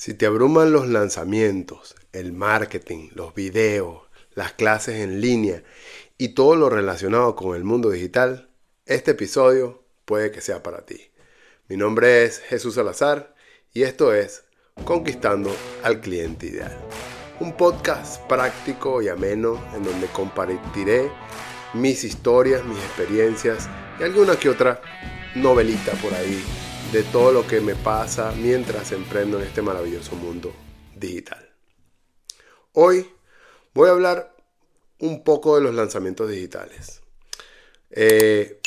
Si te abruman los lanzamientos, el marketing, los videos, las clases en línea y todo lo relacionado con el mundo digital, este episodio puede que sea para ti. Mi nombre es Jesús Salazar y esto es Conquistando al Cliente Ideal. Un podcast práctico y ameno en donde compartiré mis historias, mis experiencias y alguna que otra novelita por ahí de todo lo que me pasa mientras emprendo en este maravilloso mundo digital. Hoy voy a hablar un poco de los lanzamientos digitales. Eh,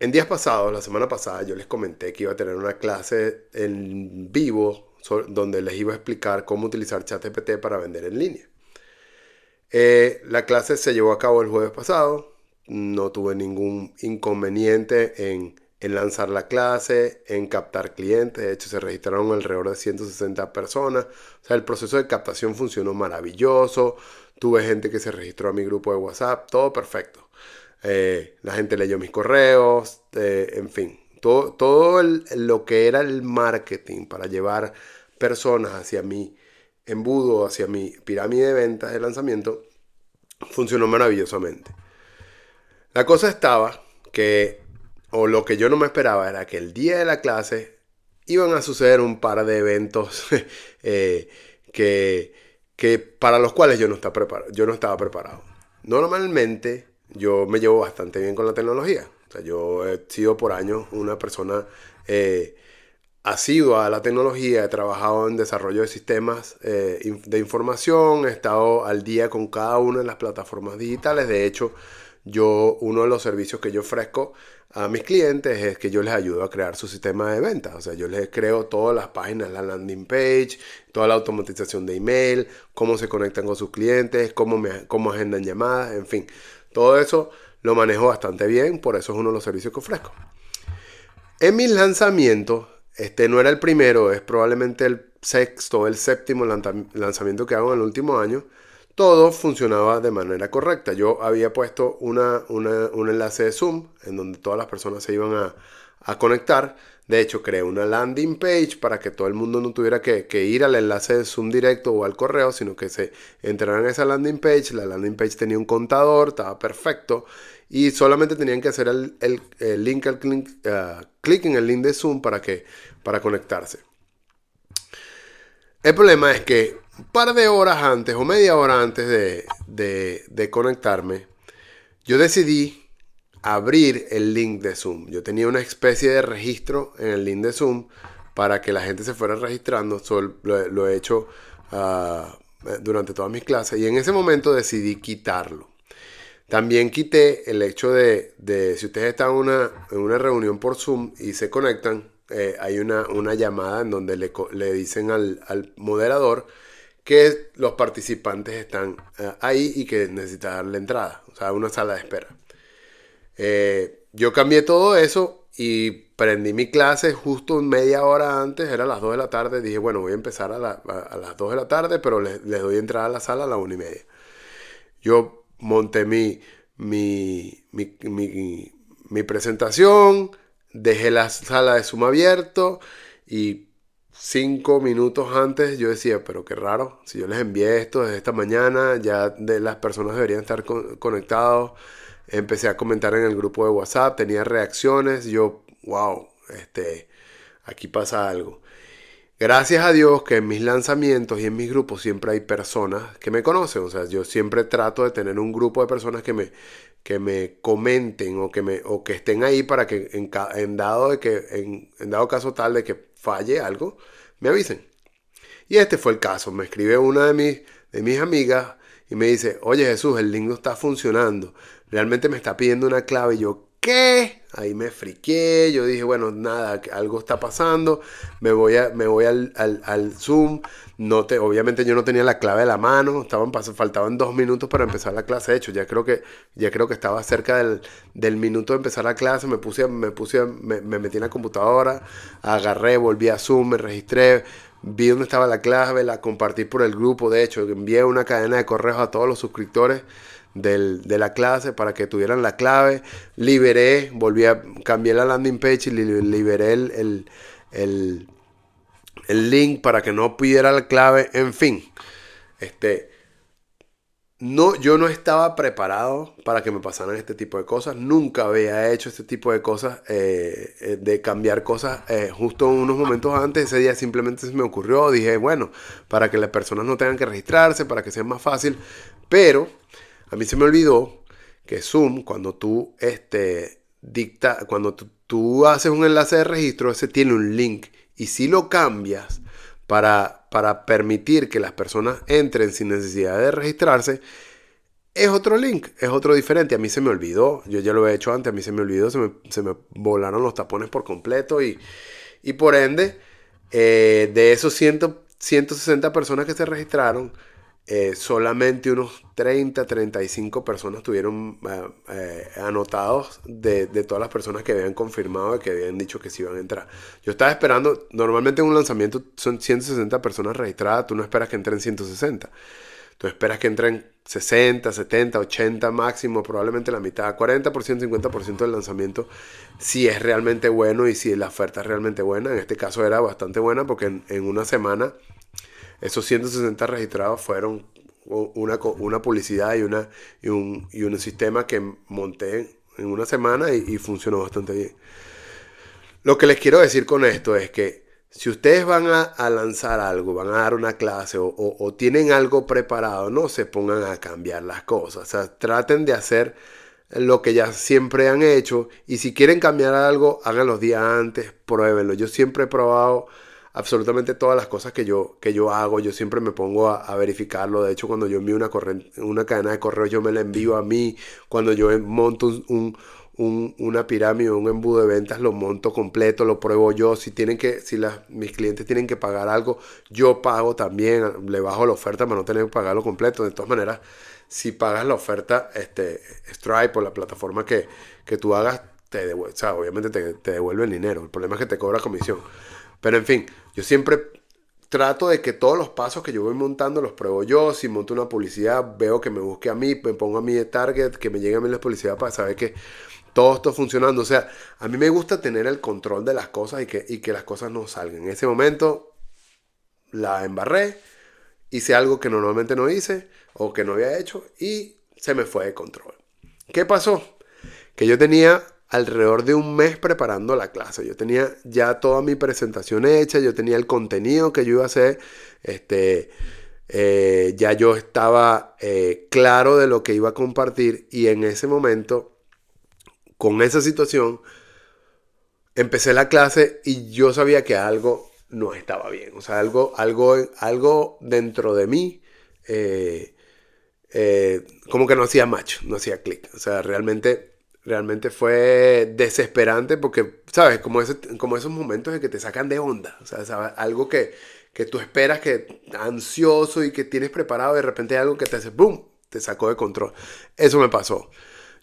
en días pasados, la semana pasada, yo les comenté que iba a tener una clase en vivo donde les iba a explicar cómo utilizar ChatGPT para vender en línea. Eh, la clase se llevó a cabo el jueves pasado. No tuve ningún inconveniente en en lanzar la clase, en captar clientes. De hecho, se registraron alrededor de 160 personas. O sea, el proceso de captación funcionó maravilloso. Tuve gente que se registró a mi grupo de WhatsApp, todo perfecto. Eh, la gente leyó mis correos, eh, en fin, todo, todo lo que era el marketing para llevar personas hacia mi embudo, hacia mi pirámide de ventas de lanzamiento, funcionó maravillosamente. La cosa estaba que o lo que yo no me esperaba era que el día de la clase iban a suceder un par de eventos eh, que, que, para los cuales yo no, estaba preparado, yo no estaba preparado. Normalmente yo me llevo bastante bien con la tecnología. O sea, yo he sido por años una persona eh, asidua a la tecnología, he trabajado en desarrollo de sistemas eh, de información, he estado al día con cada una de las plataformas digitales. De hecho, yo uno de los servicios que yo ofrezco a mis clientes es que yo les ayudo a crear su sistema de ventas. O sea, yo les creo todas las páginas, la landing page, toda la automatización de email, cómo se conectan con sus clientes, cómo, cómo agendan llamadas, en fin. Todo eso lo manejo bastante bien, por eso es uno de los servicios que ofrezco. En mis lanzamientos, este no era el primero, es probablemente el sexto, el séptimo lanzamiento que hago en el último año todo funcionaba de manera correcta. Yo había puesto un enlace de Zoom en donde todas las personas se iban a, conectar. De hecho, creé una landing page para que todo el mundo no tuviera que, ir al enlace de Zoom directo o al correo, sino que se entraran en esa landing page. La landing page tenía un contador, estaba perfecto. Y solamente tenían que hacer el, link, el uh, clic en el link de Zoom para, que, para conectarse. El problema es que un par de horas antes o media hora antes de, conectarme, yo decidí abrir el link de Zoom. Yo tenía una especie de registro en el link de Zoom para que la gente se fuera registrando. lo, he hecho ah, durante todas mis clases y en ese momento decidí quitarlo. También quité el hecho de, si ustedes están una, en una reunión por Zoom y se conectan, eh, hay una, una, llamada en donde le, le dicen al, al moderador que los participantes están eh, ahí y que necesita darle entrada, o sea, una sala de espera. Eh, yo cambié todo eso y prendí mi clase justo media hora antes, era las 2 de la tarde, dije, bueno, voy a empezar a, las 2 de la tarde, pero les, doy entrada a la sala a las 1 y media. Yo monté mi, mi, mi, mi presentación, dejé la sala de suma abierto y cinco minutos antes yo decía, pero qué raro, si yo les envié esto desde esta mañana, ya las personas deberían estar conectados. Empecé a comentar en el grupo de WhatsApp, tenía reacciones, yo, wow, este, aquí pasa algo. Gracias a Dios que en mis lanzamientos y en mis grupos siempre hay personas que me conocen. O sea, yo siempre trato de tener un grupo de personas que me, que me comenten o que, me, o que estén ahí para que en, dado, de que, en dado caso tal de que falle algo, me avisen. Y este fue el caso. Me escribe una de mis, de mis amigas y me dice, oye Jesús, el link no está funcionando. Realmente me está pidiendo una clave. Y yo, Ahí me friqué. Yo dije, bueno, nada, algo está pasando. Me voy, a, me voy al, al, Zoom. Obviamente yo no tenía la clave de la mano. Estaban, faltaban dos minutos para empezar la clase. De hecho, ya creo que, ya creo que estaba cerca del, del minuto de empezar la clase. Me puse, me, puse me, me metí en la computadora. Agarré, volví a Zoom, me registré vi dónde estaba la clave, la compartí por el grupo, de hecho, envié una cadena de correos a todos los suscriptores de la clase para que tuvieran la clave. Liberé, volví a cambiar la landing page y liberé el, el link para que no pidiera la clave, en fin. Este, no, yo no estaba preparado para que me pasaran este tipo de cosas. Nunca había hecho este tipo de cosas, eh, eh, de cambiar cosas eh, justo unos momentos antes. Ese día simplemente se me ocurrió. Dije, bueno, para que las personas no tengan que registrarse, para que sea más fácil. Pero a mí se me olvidó que Zoom, cuando tú este, dicta, cuando tú, haces un enlace de registro, ese tiene un link. Y si lo cambias, para, para permitir que las personas entren sin necesidad de registrarse, es otro link, es otro diferente. A mí se me olvidó, yo ya lo he hecho antes, a mí se me olvidó, se me, se me volaron los tapones por completo y, y por ende, eh, de esos 160 personas que se registraron, eh, solamente unos 30, 35 personas tuvieron eh, eh, anotados de, todas las personas que habían confirmado que habían dicho que sí iban a entrar. Yo estaba esperando, normalmente en un lanzamiento son 160 personas registradas, tú no esperas que entren 160. Tú esperas que entren 60, 70, 80 máximo, probablemente la mitad, 40%, 50% del lanzamiento, si es realmente bueno y si la oferta es realmente buena. En este caso era bastante buena porque en una semana esos 160 registrados fueron una, una publicidad y, una, y, un, y un sistema que monté en una semana y, funcionó bastante bien. Lo que les quiero decir con esto es que si ustedes van a, lanzar algo, van a dar una clase o, tienen algo preparado, no se pongan a cambiar las cosas. O sea, traten de hacer lo que ya siempre han hecho y si quieren cambiar algo, háganlo días antes, pruébenlo. Yo siempre he probado absolutamente todas las cosas que yo, que yo hago, yo siempre me pongo a, verificarlo. De hecho, cuando yo envío una, una cadena de correo, yo me la envío a mí. Cuando yo monto un, una pirámide, un embudo de ventas, lo monto completo, lo pruebo yo. Si tienen que, si las, mis clientes tienen que pagar algo, yo pago también, le bajo la oferta para no tener que pagarlo completo. De todas maneras, si pagas la oferta, este, Stripe o la plataforma que, que tú hagas, te devuelve, o sea, obviamente te, te devuelve el dinero. El problema es que te cobra comisión. Pero en fin, yo siempre trato de que todos los pasos que yo voy montando los pruebo yo. Si monto una publicidad, veo que me busque a mí, me pongo a mí de target, que me llegue a mí la publicidad para saber que todo está funcionando. O sea, a mí me gusta tener el control de las cosas y que, y que las cosas no salgan. En ese momento la embarré, hice algo que normalmente no hice o que no había hecho y se me fue de control. ¿Qué pasó? Que yo tenía alrededor de un mes preparando la clase. Yo tenía ya toda mi presentación hecha, yo tenía el contenido que yo iba a hacer, este, eh, ya yo estaba eh, claro de lo que iba a compartir y en ese momento, con esa situación, empecé la clase y yo sabía que algo no estaba bien, o sea, algo, algo, algo dentro de mí. Eh, como que no hacía match, no hacía clic. O sea, realmente realmente fue desesperante porque, ¿sabes? Como, ese, como esos momentos en que te sacan de onda, o sea, ¿sabes? algo que, que tú esperas que ansioso y que tienes preparado, de repente hay algo que te hace ¡boom! Te sacó de control. Eso me pasó.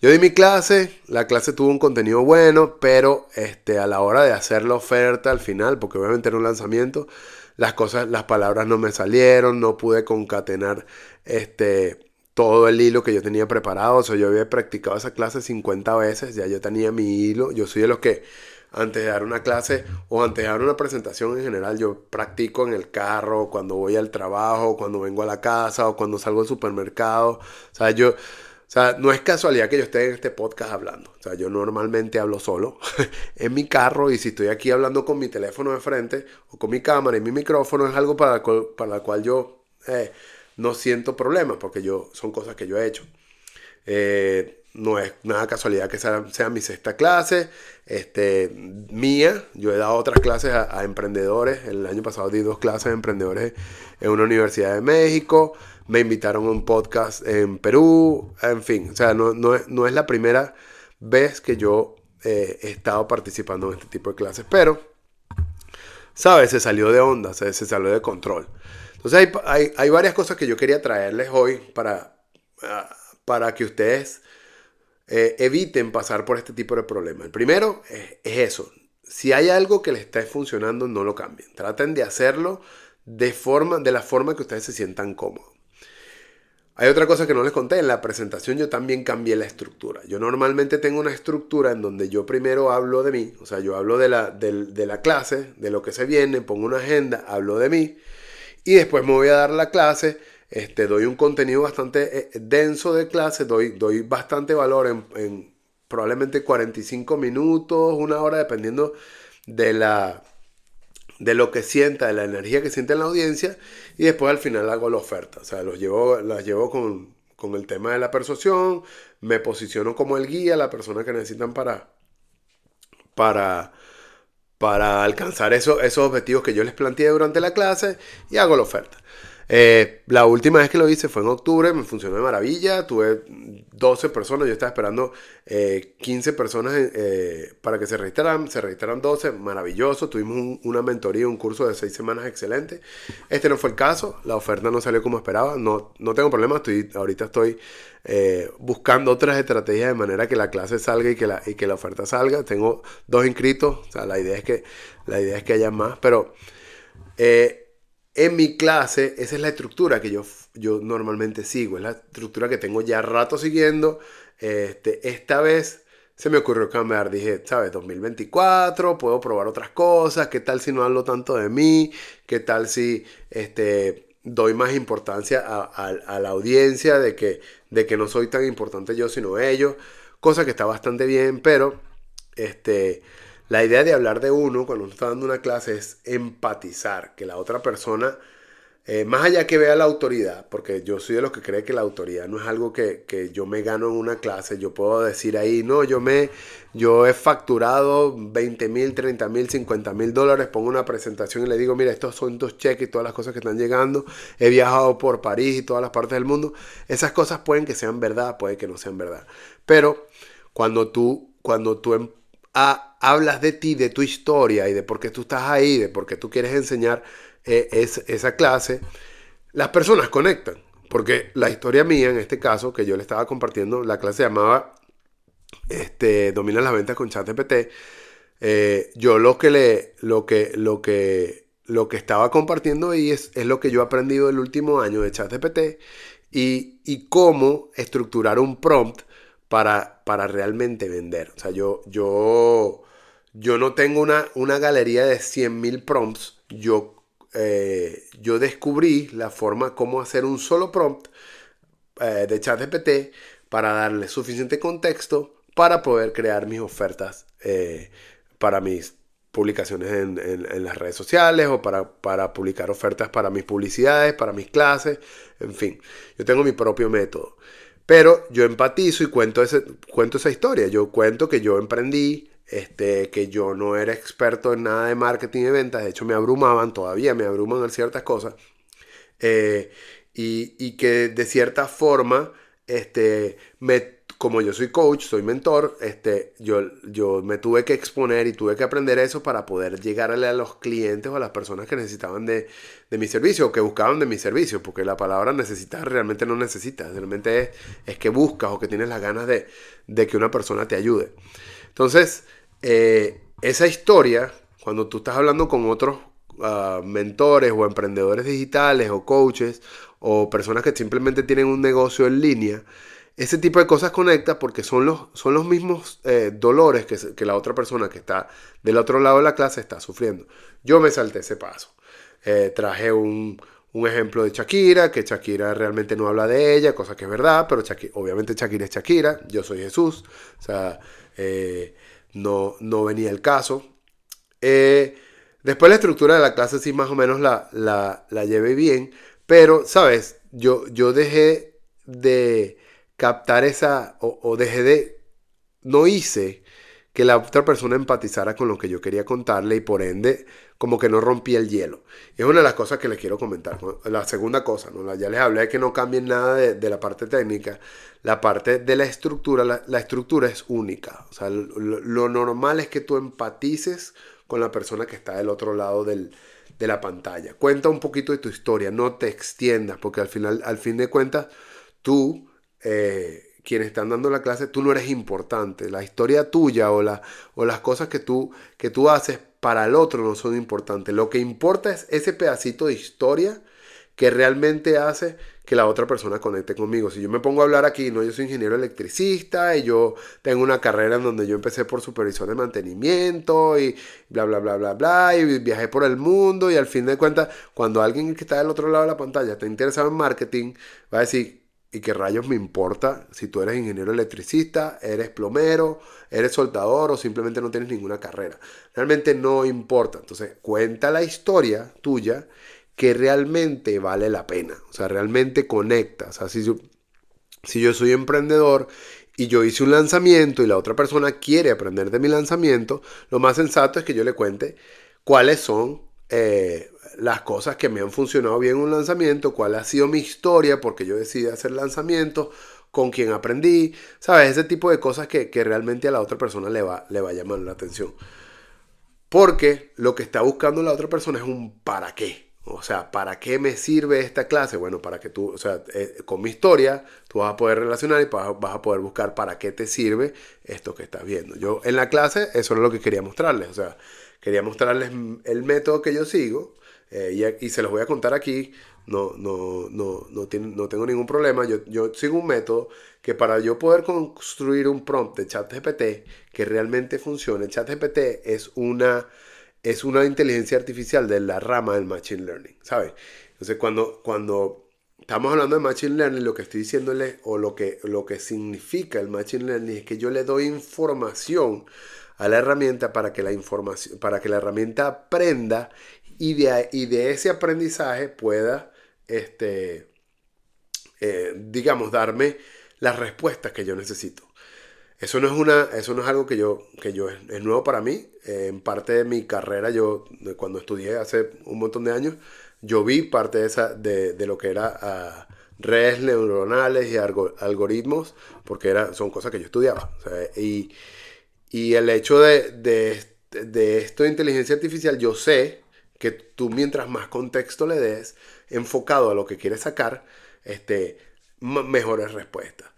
Yo di mi clase, la clase tuvo un contenido bueno, pero este, a la hora de hacer la oferta al final, porque obviamente era un lanzamiento, las cosas, las palabras no me salieron, no pude concatenar este, todo el hilo que yo tenía preparado. O sea, yo había practicado esa clase 50 veces, ya yo tenía mi hilo. Yo soy de los que antes de dar una clase o antes de dar una presentación en general, yo practico en el carro, cuando voy al trabajo, cuando vengo a la casa o cuando salgo al supermercado. O sea, yo... O sea, no es casualidad que yo esté en este podcast hablando. O sea, yo normalmente hablo solo en mi carro y si estoy aquí hablando con mi teléfono de frente o con mi cámara y mi micrófono es algo para, para la cual yo eh, no siento problemas porque yo, son cosas que yo he hecho. Eh, no es nada casualidad que sea, mi sexta clase, este, mía. Yo he dado otras clases a, emprendedores. El año pasado di dos clases de emprendedores en una universidad de México. Me invitaron a un podcast en Perú. En fin, o sea, no, no, no es la primera vez que yo eh, he estado participando en este tipo de clases. Pero, ¿sabes? Se salió de onda, se salió de control. Entonces hay, varias cosas que yo quería traerles hoy para, ah, para que ustedes eh, eviten pasar por este tipo de problemas. El primero es, eso. Si hay algo que les está funcionando, no lo cambien. Traten de hacerlo de, forma, de la forma que ustedes se sientan cómodos. Hay otra cosa que no les conté, en la presentación yo también cambié la estructura. Yo normalmente tengo una estructura en donde yo primero hablo de mí, o sea, yo hablo de la, de, la clase, de lo que se viene, pongo una agenda, hablo de mí, y después me voy a dar la clase, este, doy un contenido bastante eh, denso de clase, doy, doy bastante valor en, en probablemente 45 minutos, una hora, dependiendo de la, de lo que sienta, de la energía que siente en la audiencia, y después al final hago la oferta. O sea, los llevo, las llevo con, el tema de la persuasión, me posiciono como el guía, la persona que necesitan para, para, para alcanzar esos objetivos que yo les planteé durante la clase y hago la oferta. Eh, la última vez que lo hice fue en octubre, me funcionó de maravilla, tuve 12 personas, yo estaba esperando 15 eh, personas eh, para que se registraran, se registraron 12, maravilloso, tuvimos una mentoría, un curso de 6 semanas excelente. Este no fue el caso, la oferta no salió como esperaba, no, no tengo problema, estoy, ahorita estoy buscando otras estrategias de manera que la clase salga y que la, y que la oferta salga. Tengo dos inscritos, o sea, la idea es que, la idea es que haya más, pero en mi clase, esa es la estructura que yo, yo normalmente sigo, es la estructura que tengo ya rato siguiendo. Este, esta vez se me ocurrió cambiar, dije, ¿sabes? 2024, puedo probar otras cosas, ¿qué tal si no hablo tanto de mí? ¿Qué tal si este, doy más importancia a, la audiencia de que, de que no soy tan importante yo sino ellos? Cosa que está bastante bien, pero este, la idea de hablar de uno cuando uno está dando una clase es empatizar, que la otra persona, eh, más allá que vea la autoridad, porque yo soy de los que cree que la autoridad no es algo que, yo me gano en una clase, yo puedo decir ahí, no, yo me, yo he facturado 20 mil, 30 mil, 50 mil dólares, pongo una presentación y le digo, mira, estos son dos cheques y todas las cosas que están llegando, he viajado por París y todas las partes del mundo, esas cosas pueden que sean verdad, puede que no sean verdad, pero cuando tú, cuando tú hablas de ti, de tu historia y de por qué tú estás ahí, de por qué tú quieres enseñar eh, esa clase, las personas conectan. Porque la historia mía, en este caso, que yo le estaba compartiendo, la clase se llamaba este, Domina las ventas con ChatGPT. Eh, yo lo que le, lo que, lo que, lo que estaba compartiendo ahí es, es lo que yo he aprendido el último año de ChatGPT y, y cómo estructurar un prompt para, para realmente vender. O sea, yo, yo, yo no tengo una, una galería de 100.000 prompts. Yo, eh, yo descubrí la forma cómo hacer un solo prompt eh, de ChatGPT para darle suficiente contexto para poder crear mis ofertas eh, para mis publicaciones en, en, las redes sociales o para, para, publicar ofertas para mis publicidades, para mis clases, en fin, yo tengo mi propio método. Pero yo empatizo y cuento, ese, cuento esa historia. Yo cuento que yo emprendí, este, que yo no era experto en nada de marketing y ventas. De hecho, me abrumaban, todavía me abruman ciertas cosas. Eh, y, y, que de cierta forma este, me como yo soy coach, soy mentor, este, yo, yo me tuve que exponer y tuve que aprender eso para poder llegarle a los clientes o a las personas que necesitaban de, mi servicio o que buscaban de mi servicio, porque la palabra necesitar realmente no necesitas, realmente es, que buscas o que tienes las ganas de, que una persona te ayude. Entonces, eh, esa historia, cuando tú estás hablando con otros ah, mentores o emprendedores digitales o coaches o personas que simplemente tienen un negocio en línea, ese tipo de cosas conecta porque son los, son los mismos eh, dolores que, la otra persona que está del otro lado de la clase está sufriendo. Yo me salté ese paso. Eh, traje un, ejemplo de Shakira, que Shakira realmente no habla de ella, cosa que es verdad, pero obviamente Shakira es Shakira, yo soy Jesús, o sea, eh, no, no venía el caso. después la estructura de la clase sí más o menos la, la, la llevé bien, pero, ¿sabes? Yo, yo dejé de captar esa, o, dejé de, no hice que la otra persona empatizara con lo que yo quería contarle y por ende como que no rompía el hielo. Es una de las cosas que les quiero comentar. La segunda cosa, ¿no? ya les hablé de que no cambien nada de, la parte técnica. La parte de la estructura, la, estructura es única. O sea, lo, normal es que tú empatices con la persona que está del otro lado de la pantalla. Cuenta un poquito de tu historia, no te extiendas, porque al final, al fin de cuentas, tú eh, quienes están dando la clase, tú no eres importante. La historia tuya o, la, las cosas que tú, que tú haces para el otro no son importantes. Lo que importa es ese pedacito de historia que realmente hace que la otra persona conecte conmigo. Si yo me pongo a hablar aquí, no, yo soy ingeniero electricista y yo tengo una carrera en donde yo empecé por supervisor de mantenimiento y bla, bla, bla, bla, bla, y viajé por el mundo y al fin de cuentas, cuando alguien que está del otro lado de la pantalla está interesado en marketing, va a decir, ¿y qué rayos me importa si tú eres ingeniero electricista, eres plomero, eres soldador o simplemente no tienes ninguna carrera? Realmente no importa. Entonces, cuenta la historia tuya que realmente vale la pena, o sea, realmente conecta. O sea, si yo, si yo soy emprendedor y yo hice un lanzamiento y la otra persona quiere aprender de mi lanzamiento, lo más sensato es que yo le cuente cuáles son eh, las cosas que me han funcionado bien en un lanzamiento, cuál ha sido mi historia, porque yo decidí hacer lanzamientos, con quién aprendí, ¿sabes? Ese tipo de cosas que, realmente a la otra persona le va, le va a llamar la atención. Porque lo que está buscando la otra persona es un para qué. O sea, ¿para qué me sirve esta clase? Bueno, para que tú, o sea, eh, con mi historia, tú vas a poder relacionar y vas, a poder buscar para qué te sirve esto que estás viendo. Yo en la clase, eso es lo que quería mostrarles. O sea, quería mostrarles el método que yo sigo eh, y, se los voy a contar aquí. No, no, no, no, no tengo ningún problema. Yo, yo sigo un método que para yo poder construir un prompt de ChatGPT que realmente funcione, ChatGPT es una es una inteligencia artificial de la rama del Machine Learning, ¿sabes? Entonces, cuando, cuando estamos hablando de Machine Learning, lo que estoy diciéndole o lo que, lo que significa el Machine Learning es que yo le doy información a la herramienta para que la, información, para que la herramienta aprenda y de, y de ese aprendizaje pueda, este, eh, digamos, darme las respuestas que yo necesito. Eso no es, una, eso no es algo que yo, que yo es, nuevo para mí. En parte de mi carrera, yo cuando estudié hace un montón de años, yo vi parte de, esa, de, de lo que era ah, redes neuronales y algoritmos, porque era, son cosas que yo estudiaba. y, y, el hecho de, de, de esto de inteligencia artificial, yo sé que tú mientras más contexto le des, enfocado a lo que quieres sacar, este, mejores respuestas.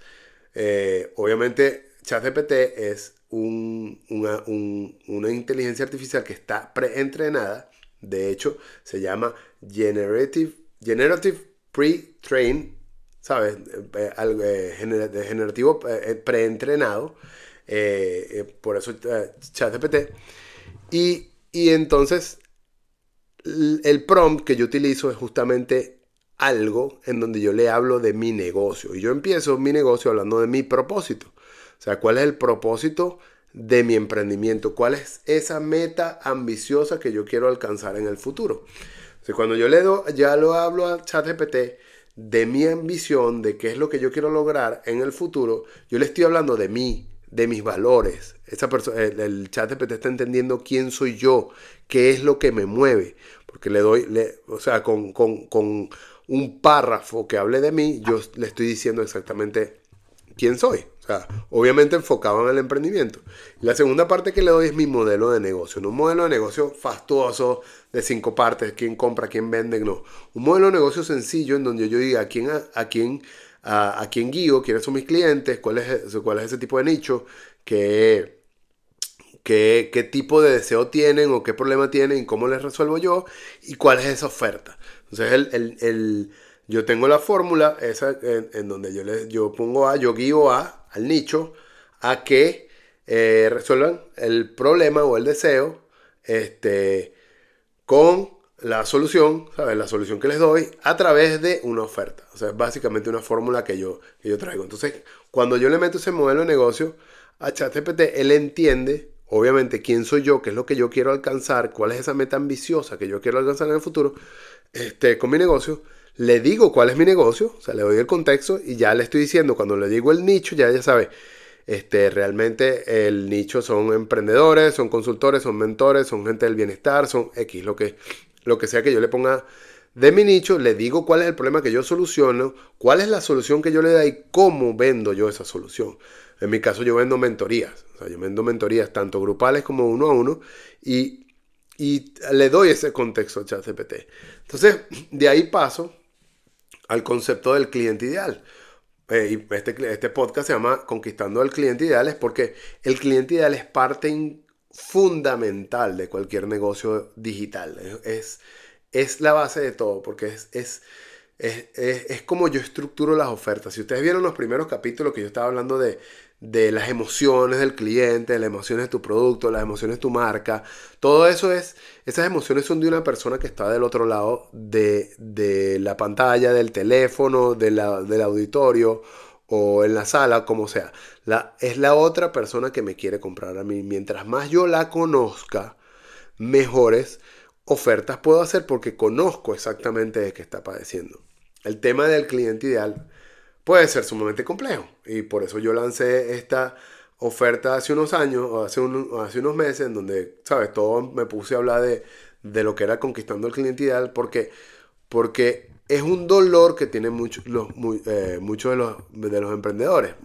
Eh, obviamente ChatGPT es una, inteligencia artificial que está preentrenada. De hecho, se llama Generative, Generative Pre-Train, ¿sabes? Eh, eh, generativo eh, preentrenado. por eso ChatGPT. Y, y entonces, el prompt que yo utilizo es justamente algo en donde yo le hablo de mi negocio. Y yo empiezo mi negocio hablando de mi propósito. O sea, ¿cuál es el propósito de mi emprendimiento? ¿Cuál es esa meta ambiciosa que yo quiero alcanzar en el futuro? O cuando yo le doy, ya lo hablo a ChatGPT de mi ambición, de qué es lo que yo quiero lograr en el futuro, yo le estoy hablando de mí, de mis valores. Esa el, el ChatGPT está entendiendo quién soy yo, qué es lo que me mueve. Porque le doy, le, o sea, con, con, con un párrafo que hable de mí, yo le estoy diciendo exactamente quién soy. Obviamente enfocado en el emprendimiento. La segunda parte que le doy es mi modelo de negocio. No un modelo de negocio fastuoso de cinco partes, quién compra, quién vende, no. Un modelo de negocio sencillo en donde yo diga a quién, a, quién, a, quién guío, quiénes son mis clientes, cuál es, cuál es ese tipo de nicho, qué, qué, qué tipo de deseo tienen o qué problema tienen, cómo les resuelvo yo y cuál es esa oferta. Entonces el, el yo tengo la fórmula esa en, donde yo, le, yo pongo a, yo guío a, al nicho, a que eh, resuelvan el problema o el deseo este, con la solución, ¿sabes? La solución que les doy a través de una oferta. O sea, es básicamente una fórmula que yo, que yo traigo. Entonces, cuando yo le meto ese modelo de negocio a ChatGPT, él entiende, obviamente, quién soy yo, qué es lo que yo quiero alcanzar, cuál es esa meta ambiciosa que yo quiero alcanzar en el futuro este, con mi negocio le digo cuál es mi negocio, o sea, le doy el contexto y ya le estoy diciendo, cuando le digo el nicho, ya ya sabe, este, realmente el nicho son emprendedores, son consultores, son mentores, son gente del bienestar, son X, lo que, lo que sea que yo le ponga de mi nicho, le digo cuál es el problema que yo soluciono, cuál es la solución que yo le doy y cómo vendo yo esa solución. En mi caso yo vendo mentorías, o sea, yo vendo mentorías tanto grupales como uno a uno y, y le doy ese contexto a ChatGPT. Entonces, de ahí paso al concepto del cliente ideal. Eh, y este, este podcast se llama Conquistando al cliente ideal es porque el cliente ideal es parte fundamental de cualquier negocio digital. Es, es la base de todo, porque es, es, es, es, como yo estructuro las ofertas. Si ustedes vieron los primeros capítulos que yo estaba hablando de, de las emociones del cliente, de las emociones de tu producto, las emociones de tu marca, todo eso es, esas emociones son de una persona que está del otro lado de, de la pantalla, del teléfono, de la, del auditorio o en la sala, como sea. La, es la otra persona que me quiere comprar a mí. Mientras más yo la conozca, mejores ofertas puedo hacer porque conozco exactamente de qué está padeciendo. El tema del cliente ideal puede ser sumamente complejo y por eso yo lancé esta oferta hace unos años o hace, hace unos meses en donde, ¿sabes? Todo me puse a hablar de, de lo que era conquistando el cliente ideal porque, porque es un dolor que tienen eh, muchos de los, de los emprendedores.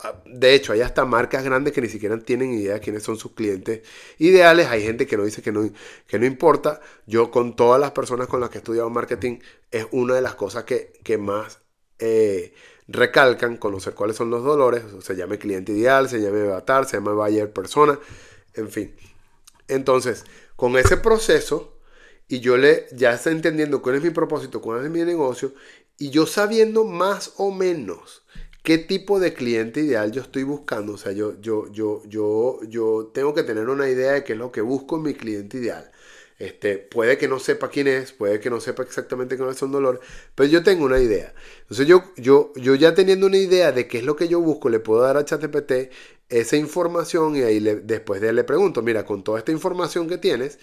Ah, de hecho, hay hasta marcas grandes que ni siquiera tienen idea de quiénes son sus clientes ideales. Hay gente que no dice que no, que no importa. Yo con todas las personas con las que he estudiado marketing es una de las cosas que, que más eh, recalcan, conocer cuáles son los dolores. Se llame cliente ideal, se llame avatar, se llame buyer persona, en fin. Entonces, con ese proceso y yo le ya está entendiendo cuál es mi propósito, cuál es mi negocio y yo sabiendo más o menos qué tipo de cliente ideal yo estoy buscando. O sea, yo, yo, yo, yo, yo tengo que tener una idea de qué es lo que busco en mi cliente ideal. Este, puede que no sepa quién es, puede que no sepa exactamente cuál es un dolor, pero yo tengo una idea. Entonces yo, yo, yo ya teniendo una idea de qué es lo que yo busco, le puedo dar a ChatGPT esa información y ahí después de él le pregunto, mira, con toda esta información que tienes,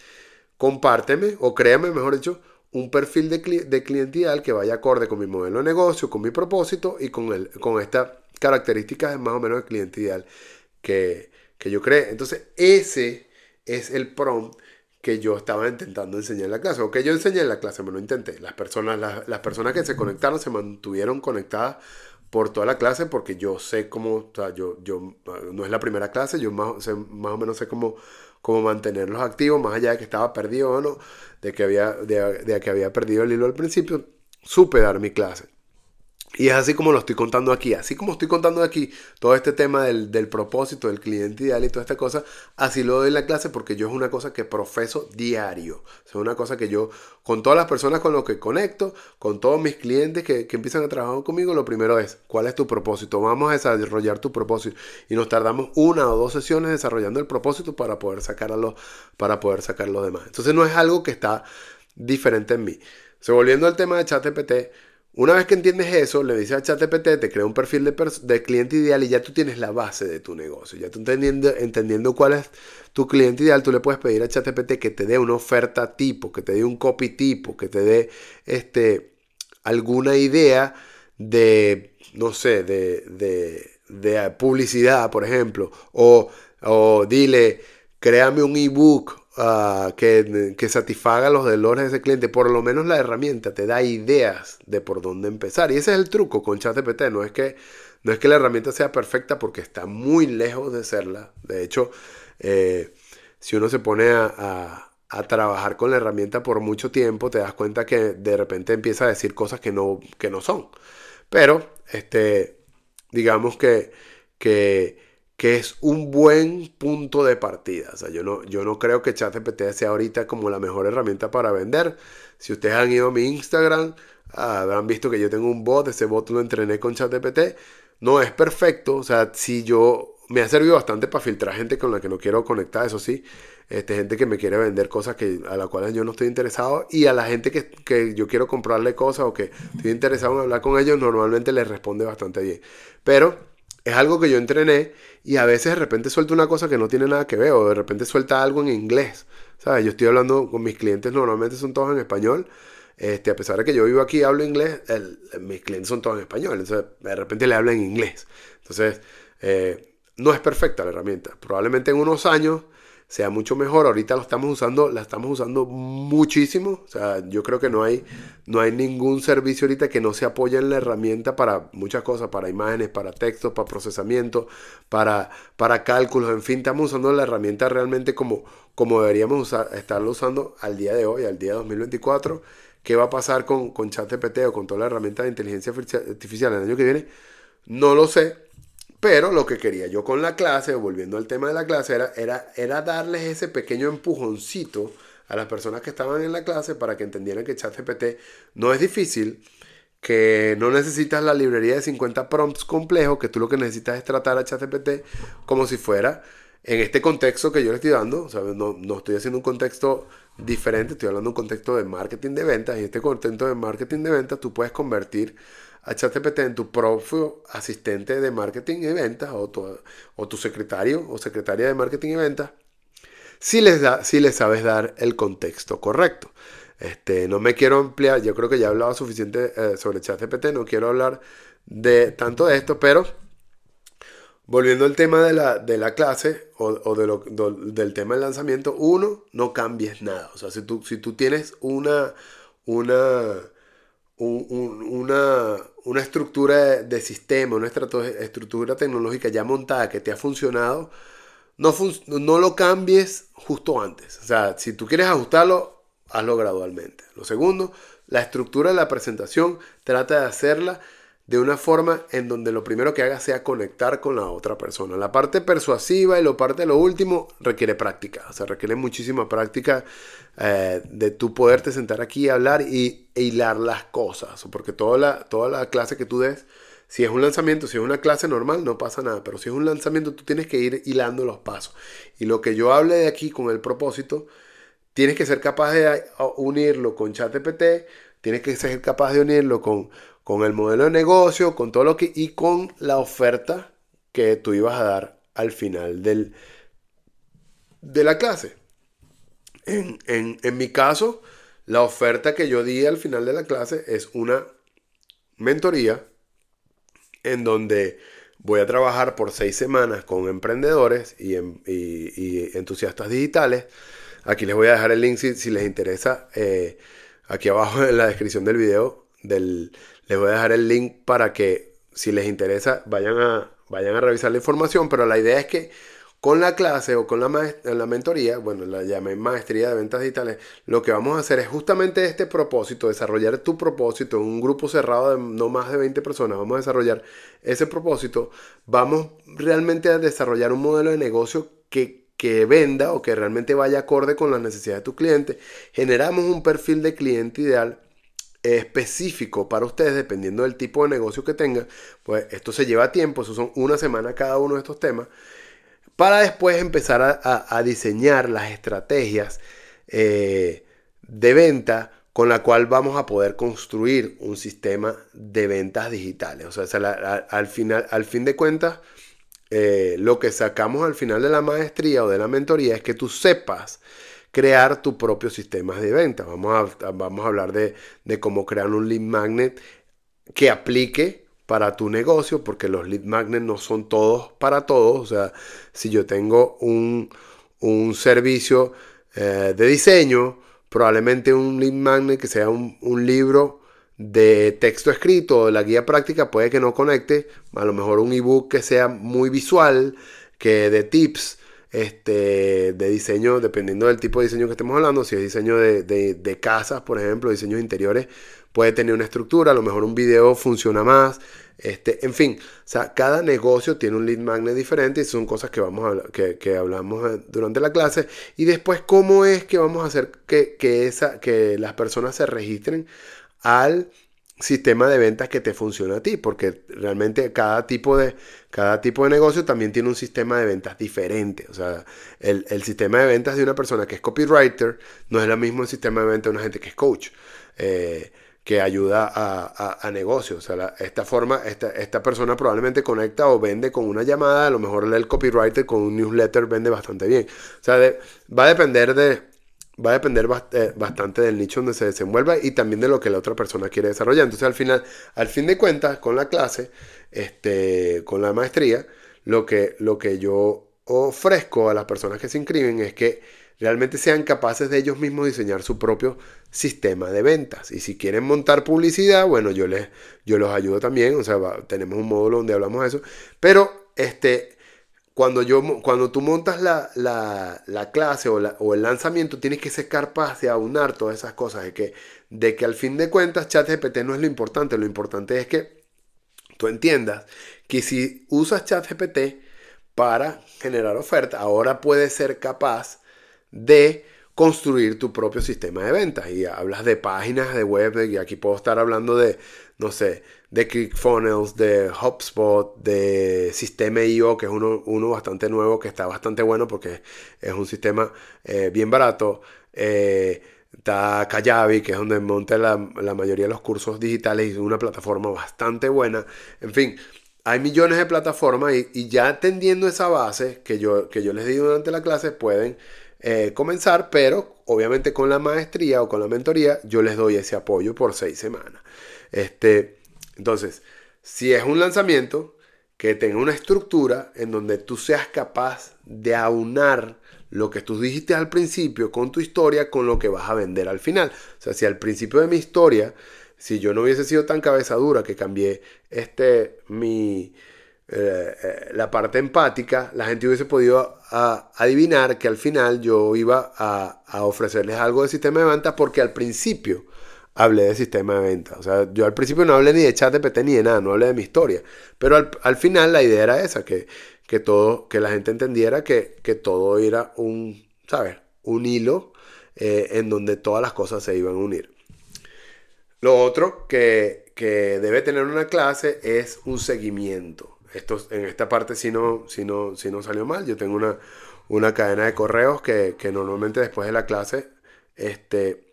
compárteme o créame, mejor dicho, un perfil de, de cliente ideal que vaya acorde con mi modelo de negocio, con mi propósito y con, el, con estas características más o menos de cliente ideal que, que yo creé. Entonces, ese es el prompt que yo estaba intentando enseñar en la clase, o que yo enseñé en la clase, me lo intenté. Las personas, las, personas que se conectaron se mantuvieron conectadas por toda la clase porque yo sé cómo, yo, yo, no es la primera clase, yo más, más o menos sé cómo cómo mantenerlos activos, más allá de que estaba perdido o no, de que había, de que había perdido el hilo al principio, supe dar mi clase. Y es así como lo estoy contando aquí. Así como estoy contando aquí todo este tema del, propósito, del cliente ideal y toda esta cosa, así lo doy en la clase porque yo es una cosa que profeso diario. Es una cosa que yo, con todas las personas con las que conecto, con todos mis clientes que, empiezan a trabajar conmigo, lo primero es, ¿cuál es tu propósito? Vamos a desarrollar tu propósito. Y nos tardamos una o dos sesiones desarrollando el propósito para poder sacar a los, para poder sacar los demás. Entonces no es algo que está diferente en mí. Se volviendo al tema de ChatGPT, una vez que entiendes eso, le dices a ChatGPT, te crea un perfil de, cliente ideal y ya tú tienes la base de tu negocio. Ya tú entendiendo, entendiendo cuál es tu cliente ideal, tú le puedes pedir a ChatGPT que te dé una oferta tipo, que te dé un copy tipo, que te dé este, alguna idea de, no sé, de, de, publicidad, por ejemplo. O, o dile, créame un ebook Ah, que, satisfaga los dolores de ese cliente. Por lo menos la herramienta te da ideas de por dónde empezar. Y ese es el truco con ChatGPT. No es que, no es que la herramienta sea perfecta porque está muy lejos de serla. De hecho, eh, si uno se pone a, trabajar con la herramienta por mucho tiempo, te das cuenta que de repente empieza a decir cosas que no, que no son. Pero, este, digamos que, que que es un buen punto de partida. O sea, yo no, yo no creo que ChatGPT sea ahorita como la mejor herramienta para vender. Si ustedes han ido a mi Instagram, habrán visto que yo tengo un bot, ese bot lo entrené con ChatGPT. No es perfecto, o sea, si yo me ha servido bastante para filtrar gente con la que no quiero conectar, eso sí, este, gente que me quiere vender cosas que, a las cuales yo no estoy interesado y a la gente que, que yo quiero comprarle cosas o que estoy interesado en hablar con ellos, normalmente les responde bastante bien. Pero es algo que yo entrené y a veces de repente suelta una cosa que no tiene nada que ver o de repente suelta algo en inglés. ¿Sabes? Yo estoy hablando con mis clientes, normalmente son todos en español. Este, a pesar de que yo vivo aquí y hablo inglés, mis clientes son todos en español. Entonces, de repente le hablo en inglés. Entonces, eh, no es perfecta la herramienta. Probablemente en unos años sea mucho mejor. Ahorita lo estamos usando, la estamos usando muchísimo. O sea, yo creo que no hay, no hay ningún servicio ahorita que no se apoye en la herramienta para muchas cosas, para imágenes, para textos, para procesamiento, para, para cálculos. En fin, estamos usando la herramienta realmente como, como deberíamos usar, estarlo usando al día de hoy, al día 2024. ¿Qué va a pasar con, con ChatGPT o con toda la herramienta de inteligencia artificial el año que viene? No lo sé, pero lo que quería yo con la clase, volviendo al tema de la clase, era, era, darles ese pequeño empujoncito a las personas que estaban en la clase para que entendieran que ChatGPT no es difícil, que no necesitas la librería de 50 prompts complejos, que tú lo que necesitas es tratar a ChatGPT como si fuera en este contexto que yo le estoy dando, no, no, estoy haciendo un contexto diferente, estoy hablando de un contexto de marketing de ventas, y este contexto de marketing de ventas tú puedes convertir a ChatGPT en tu propio asistente de marketing y ventas, o tu, o tu secretario o secretaria de marketing y ventas, si les, da, si les sabes dar el contexto correcto. Este, no me quiero ampliar, yo creo que ya he hablado suficiente eh, sobre ChatGPT, no quiero hablar de tanto de esto, pero Volviendo al tema de la, de la clase o, de lo, del tema del lanzamiento, uno, no cambies nada. O sea, si tú, si tú tienes una, una, una, una estructura de, sistema, una estructura tecnológica ya montada que te ha funcionado, no, no lo cambies justo antes. O sea, si tú quieres ajustarlo, hazlo gradualmente. Lo segundo, la estructura de la presentación, trata de hacerla de una forma en donde lo primero que haga sea conectar con la otra persona. La parte persuasiva y la parte de lo último requiere práctica, o sea, requiere muchísima práctica eh, de tú poderte sentar aquí hablar y hilar las cosas, porque toda la, toda la clase que tú des, si es un lanzamiento, si es una clase normal, no pasa nada, pero si es un lanzamiento, tú tienes que ir hilando los pasos. Y lo que yo hable de aquí con el propósito, tienes que ser capaz de unirlo con ChatGPT, tienes que ser capaz de unirlo con con el modelo de negocio, con todo lo que y con la oferta que tú ibas a dar al final del, de la clase. En, en mi caso, la oferta que yo di al final de la clase es una mentoría en donde voy a trabajar por seis semanas con emprendedores y, entusiastas digitales. Aquí les voy a dejar el link si, les interesa. Eh, aquí abajo en la descripción del video del, les voy a dejar el link para que si les interesa vayan a, vayan a revisar la información, pero la idea es que con la clase o con la, la mentoría, bueno, la llamé maestría de ventas digitales, lo que vamos a hacer es justamente este propósito, desarrollar tu propósito en un grupo cerrado de no más de 20 personas, vamos a desarrollar ese propósito, vamos realmente a desarrollar un modelo de negocio que, que venda o que realmente vaya acorde con las necesidades de tu cliente, generamos un perfil de cliente ideal específico para ustedes, dependiendo del tipo de negocio que tengan, pues esto se lleva tiempo, eso son una semana cada uno de estos temas, para después empezar a, diseñar las estrategias eh, de venta con la cual vamos a poder construir un sistema de ventas digitales. O sea, al, final, al fin de cuentas, eh, lo que sacamos al final de la maestría o de la mentoría es que tú sepas crear tu propio sistema de venta. Vamos a, vamos a hablar de, cómo crear un lead magnet que aplique para tu negocio, porque los lead magnets no son todos para todos. O sea, si yo tengo un, servicio eh, de diseño, probablemente un lead magnet que sea un, un libro de texto escrito o la guía práctica puede que no conecte. A lo mejor un ebook que sea muy visual, que de tips este, de diseño, dependiendo del tipo de diseño que estemos hablando, si es diseño de, casas, por ejemplo, diseños interiores, puede tener una estructura, a lo mejor un video funciona más, este, en fin, o sea, cada negocio tiene un lead magnet diferente y son cosas que, vamos a, que, que hablamos eh, durante la clase. Y después, ¿cómo es que vamos a hacer que, que, esa, que las personas se registren al sistema de ventas que te funciona a ti, porque realmente cada tipo de, cada tipo de negocio también tiene un sistema de ventas diferente. O sea, el, sistema de ventas de una persona que es copywriter no es lo mismo el sistema de ventas de una gente que es coach, eh, que ayuda a, a, negocios. O sea, esta forma, esta, esta persona probablemente conecta o vende con una llamada, a lo mejor el copywriter con un newsletter vende bastante bien. O sea, va a depender de va a depender eh, bastante del nicho donde se desenvuelva y también de lo que la otra persona quiere desarrollar. Entonces, al final, al fin de cuentas, con la clase, este, con la maestría, lo que, lo que yo ofrezco a las personas que se inscriben es que realmente sean capaces de ellos mismos diseñar su propio sistema de ventas. Y si quieren montar publicidad, bueno, yo les yo los ayudo también, o sea, tenemos un módulo donde hablamos de eso, pero este cuando, yo, cuando tú montas la, clase o, el lanzamiento, tienes que ser capaz de aunar todas esas cosas, de que, de que al fin de cuentas ChatGPT no es lo importante, lo importante es que tú entiendas que si usas ChatGPT para generar oferta, ahora puedes ser capaz de construir tu propio sistema de ventas. Y hablas de páginas de web, y aquí puedo estar hablando de, no sé, de ClickFunnels, de HubSpot, de Sistema.io, que es uno, uno, bastante nuevo, que está bastante bueno porque es un sistema eh, bien barato. Eh, está Kajabi, que es donde monta la, la, mayoría de los cursos digitales y es una plataforma bastante buena. En fin, hay millones de plataformas y, ya tendiendo esa base que yo, que yo les di durante la clase, pueden eh, comenzar, pero obviamente con la maestría o con la mentoría, yo les doy ese apoyo por seis semanas. Este, entonces, si es un lanzamiento, que tenga una estructura en donde tú seas capaz de aunar lo que tú dijiste al principio con tu historia con lo que vas a vender al final. O sea, si al principio de mi historia, si yo no hubiese sido tan cabezadura que cambié este, mi, eh, eh, la parte empática, la gente hubiese podido adivinar que al final yo iba a, ofrecerles algo de sistema de ventas porque al principio hablé de sistema de ventas. O sea, yo al principio no hablé ni de chat de PT ni de nada, no hablé de mi historia. Pero al, final la idea era esa, que, que, todo, que la gente entendiera que, que todo era un, ¿sabes? Un hilo eh, en donde todas las cosas se iban a unir. Lo otro que, que debe tener una clase es un seguimiento esto, en esta parte si no, si no, si no salió mal. Yo tengo una, una cadena de correos que, que, normalmente después de la clase este,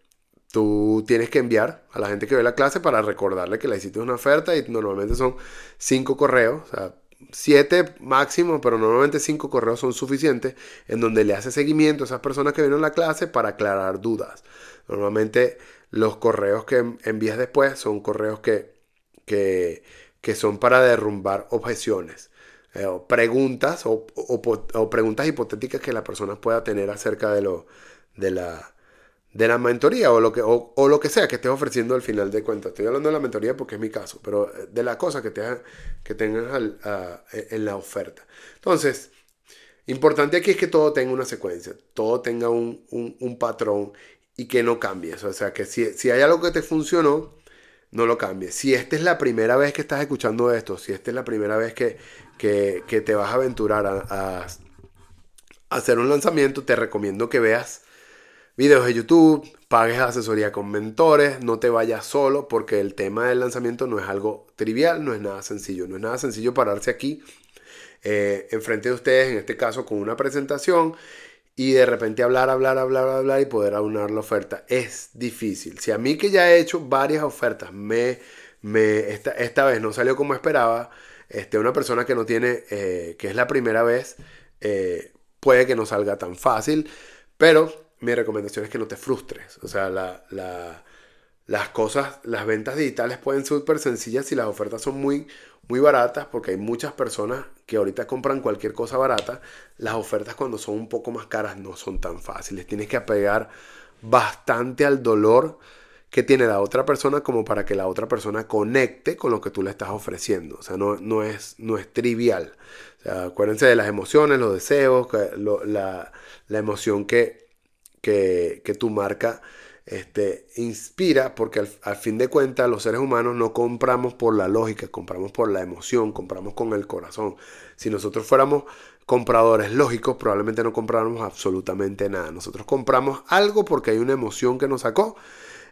tú tienes que enviar a la gente que ve la clase para recordarle que le hiciste una oferta y normalmente son cinco correos, o sea, siete máximo, pero normalmente cinco correos son suficientes en donde le hace seguimiento a esas personas que vieron la clase para aclarar dudas. Normalmente los correos que envías después son correos que, que que son para derrumbar objeciones, eh, o preguntas o, preguntas hipotéticas que la persona pueda tener acerca de, lo, de, la, de la mentoría o lo, que, o, lo que sea que estés ofreciendo al final de cuentas. Estoy hablando de la mentoría porque es mi caso, pero eh, de la cosa que, te, que tengas e, en la oferta. Entonces, importante aquí es que todo tenga una secuencia, todo tenga un, un, patrón y que no cambie. O sea, que si, si hay algo que te funcionó, no lo cambies. Si esta es la primera vez que estás escuchando esto, si esta es la primera vez que, te vas a aventurar a, hacer un lanzamiento, te recomiendo que veas videos de YouTube, pagues asesoría con mentores, no te vayas solo porque el tema del lanzamiento no es algo trivial, no es nada sencillo, no es nada sencillo pararse aquí eh, enfrente de ustedes, en este caso con una presentación y de repente hablar, hablar, hablar, hablar y poder aunar la oferta. Es difícil. Si a mí que ya he hecho varias ofertas, me, esta, esta vez no salió como esperaba, este, una persona que no tiene, eh, que es la primera vez, eh, puede que no salga tan fácil, pero mi recomendación es que no te frustres. O sea, la, la, las cosas, las ventas digitales pueden ser súper sencillas y las ofertas son muy, muy baratas porque hay muchas personas que ahorita compran cualquier cosa barata. Las ofertas cuando son un poco más caras no son tan fáciles. Tienes que apegar bastante al dolor que tiene la otra persona como para que la otra persona conecte con lo que tú le estás ofreciendo. O sea, no, no, es, no es trivial. acuérdense de las emociones, los deseos, la, la, emoción que, que, tu marca este, inspira porque al, fin de cuentas los seres humanos no compramos por la lógica, compramos por la emoción, compramos con el corazón. Si nosotros fuéramos compradores lógicos, probablemente no compráramos absolutamente nada. Nosotros compramos algo porque hay una emoción que nos sacó.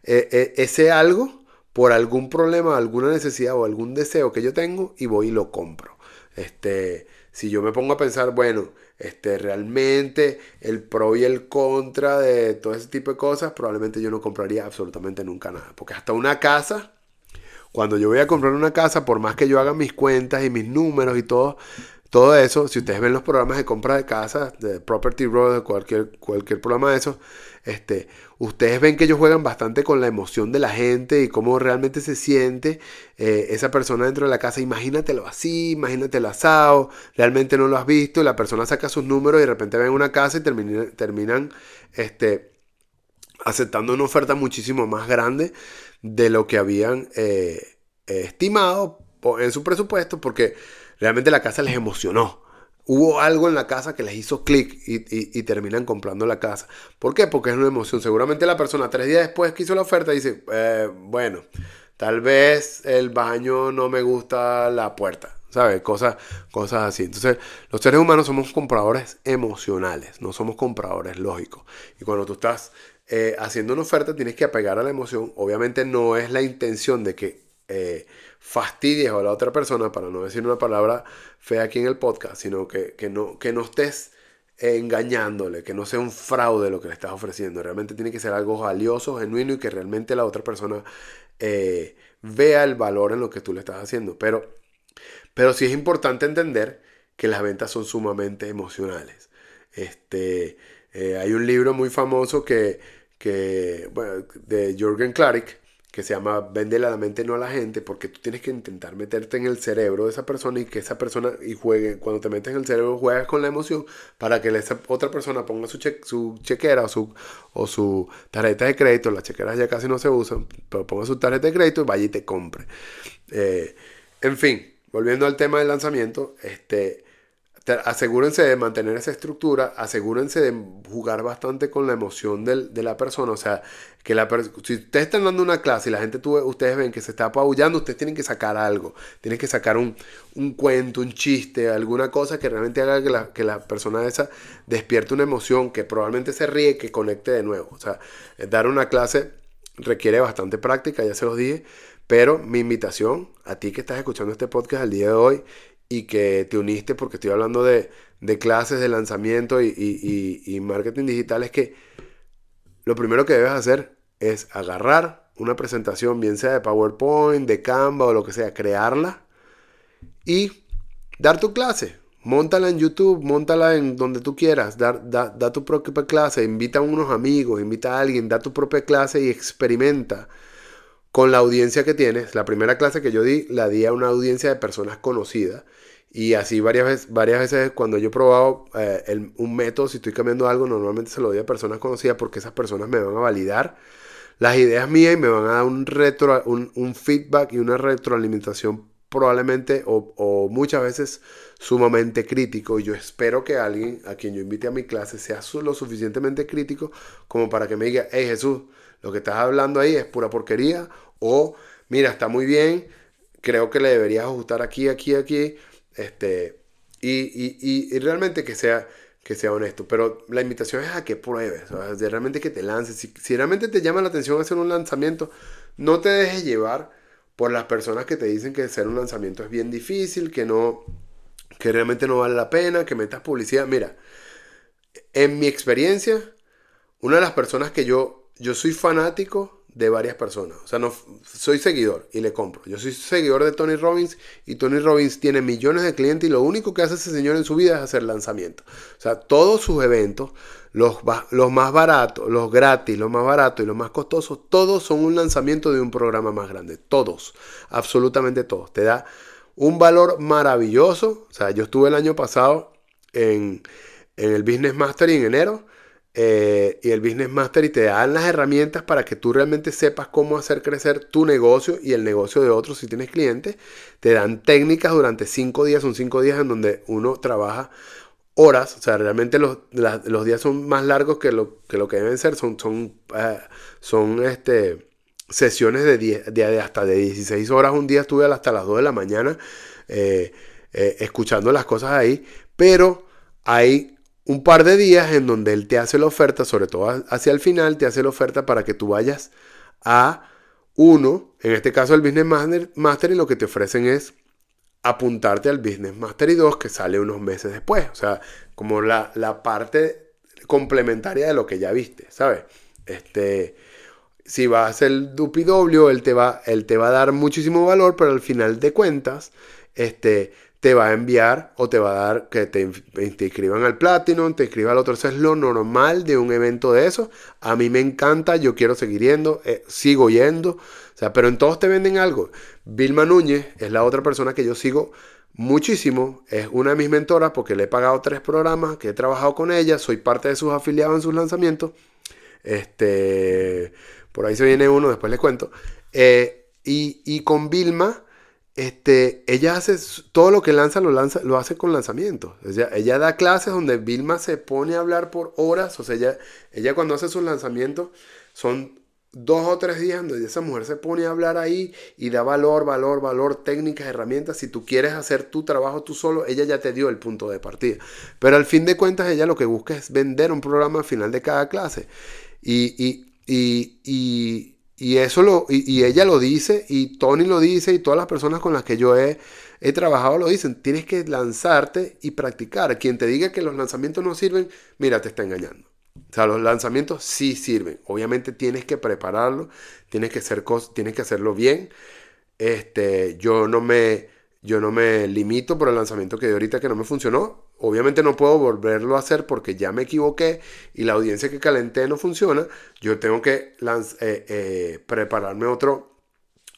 Eh, eh, ese algo por algún problema, alguna necesidad o algún deseo que yo tengo y voy y lo compro. Este, si yo me pongo a pensar, bueno, este, realmente el pro y el contra de todo ese tipo de cosas, probablemente yo no compraría absolutamente nunca nada. Porque hasta una casa, cuando yo voy a comprar una casa, por más que yo haga mis cuentas y mis números y todo, todo eso, si ustedes ven los programas de compra de casa, de Property Road, cualquier, cualquier programa de eso, este, ustedes ven que ellos juegan bastante con la emoción de la gente y cómo realmente se siente eh, esa persona dentro de la casa. Imagínatelo así, imagínatelo asado, realmente no lo has visto, la persona saca sus números y de repente ven una casa y terminan, terminan este, aceptando una oferta muchísimo más grande de lo que habían eh, estimado en su presupuesto porque realmente la casa les emocionó hubo algo en la casa que les hizo clic y, terminan comprando la casa. ¿Por qué? Porque es una emoción. Seguramente la persona tres días después que hizo la oferta dice, eh, bueno, tal vez el baño no me gusta la puerta. ¿sabes? Cosas, cosas así. Entonces, los seres humanos somos compradores emocionales, no somos compradores lógicos. Y cuando tú estás eh, haciendo una oferta, tienes que apegar a la emoción. Obviamente no es la intención de que eh, fastidies a la otra persona, para no decir una palabra fea aquí en el podcast, sino que, no, que no estés engañándole, que no sea un fraude lo que le estás ofreciendo. Realmente tiene que ser algo valioso, genuino y que realmente la otra persona eh, vea el valor en lo que tú le estás haciendo. Pero, pero sí es importante entender que las ventas son sumamente emocionales. Este, eh, hay un libro muy famoso que, que de Jürgen Klarik que se llama Vende la mente no a la gente, porque tú tienes que intentar meterte en el cerebro de esa persona y que esa persona y juegue, cuando te metes en el cerebro juegas con la emoción para que esa otra persona ponga su, su chequera o su, o su tarjeta de crédito, las chequeras ya casi no se usan, pero ponga su tarjeta de crédito y vaya y te compre. Eh, en fin, volviendo al tema del lanzamiento, este, asegúrense de mantener esa estructura, asegúrense de jugar bastante con la emoción de la persona. O sea, que la si ustedes están dando una clase y la gente, ustedes ven que se está apabullando, ustedes tienen que sacar algo. Tienen que sacar un, cuento, un chiste, alguna cosa que realmente haga que la, que la, persona esa despierte una emoción, que probablemente se ríe, que conecte de nuevo. O sea, dar una clase requiere bastante práctica, ya se los dije. Pero mi invitación a ti que estás escuchando este podcast al día de hoy y que te uniste porque estoy hablando de, clases de lanzamiento y, marketing digital es que lo primero que debes hacer es agarrar una presentación, bien sea de PowerPoint, de Canva o lo que sea, crearla y dar tu clase. Móntala en YouTube, móntala en donde tú quieras, da, da tu propia clase, invita a unos amigos, invita a alguien, da tu propia clase y experimenta con la audiencia que tienes. La primera clase que yo di, la di a una audiencia de personas conocidas. Y así varias veces, varias veces cuando yo he probado eh, un método, si estoy cambiando algo, normalmente se lo doy a personas conocidas porque esas personas me van a validar las ideas mías y me van a dar un, retro, un, feedback y una retroalimentación probablemente o, muchas veces sumamente crítico. Y yo espero que alguien a quien yo invite a mi clase sea lo suficientemente crítico como para que me diga, hey Jesús, lo que estás hablando ahí es pura porquería o mira, está muy bien, creo que le deberías ajustar aquí, aquí, aquí este, y, realmente que sea, que sea honesto. Pero la invitación es a que pruebes, realmente que te lances. Si, realmente te llama la atención hacer un lanzamiento, no te dejes llevar por las personas que te dicen que hacer un lanzamiento es bien difícil, que no, que realmente no vale la pena, que metas publicidad. Mira, en mi experiencia, una de las personas que yo, yo soy fanático de varias personas. O sea, no soy seguidor y le compro. Yo soy seguidor de Tony Robbins y Tony Robbins tiene millones de clientes y lo único que hace ese señor en su vida es hacer lanzamientos. O sea, todos sus eventos, los, más baratos, los gratis, los más baratos y los más costosos, todos son un lanzamiento de un programa más grande. Todos, absolutamente todos. Te da un valor maravilloso. O sea, yo estuve el año pasado en, en el Business Master en enero eh, y el Business Master y te dan las herramientas para que tú realmente sepas cómo hacer crecer tu negocio y el negocio de otros si tienes clientes. Te dan técnicas durante cinco días, son cinco días en donde uno trabaja horas, o sea, realmente los, los días son más largos que lo que, lo que deben ser, son, son, eh, son este, sesiones de, de, hasta de 16 horas, un día estuve hasta las 2 de la mañana eh, escuchando las cosas ahí, pero hay un par de días en donde él te hace la oferta, sobre todo hacia el final, te hace la oferta para que tú vayas a uno, en este caso el Business Master, y lo que te ofrecen es apuntarte al Business Master y 2 que sale unos meses después. O sea, como la, parte complementaria de lo que ya viste, ¿sabes? Este, si vas el DupiW, él te va, él te va a dar muchísimo valor, pero al final de cuentas, este, te va a enviar o te va a dar que te, inscriban al Platinum, te inscriban al otro. Eso es lo normal de un evento de eso. A mí me encanta, yo quiero seguir yendo, eh, sigo yendo. O sea, pero en todos te venden algo. Vilma Núñez es la otra persona que yo sigo muchísimo. Es una de mis mentoras porque le he pagado tres programas, que he trabajado con ella, soy parte de sus afiliados en sus lanzamientos. Este, por ahí se viene uno, después les cuento. Eh, y, y con Vilma este, ella hace todo lo que lanza lo, lanza, lo hace con lanzamientos. Ella, da clases donde Vilma se pone a hablar por horas. O sea, ella, ella cuando hace sus lanzamientos son dos o tres días donde esa mujer se pone a hablar ahí y da valor, valor, valor, técnicas, herramientas. Si tú quieres hacer tu trabajo tú solo, ella ya te dio el punto de partida. Pero al fin de cuentas, ella lo que busca es vender un programa al final de cada clase. Y, y, y, y eso lo, y, ella lo dice, y Tony lo dice, y todas las personas con las que yo he, he trabajado lo dicen. Tienes que lanzarte y practicar. Quien te diga que los lanzamientos no sirven, mira, te está engañando. O sea, los lanzamientos sí sirven. Obviamente tienes que prepararlo, tienes que, tienes que hacerlo bien. Este, yo, no me, yo no me limito por el lanzamiento que di ahorita que no me funcionó. Obviamente no puedo volverlo a hacer porque ya me equivoqué y la audiencia que calenté no funciona. Yo tengo que eh, eh, prepararme otro,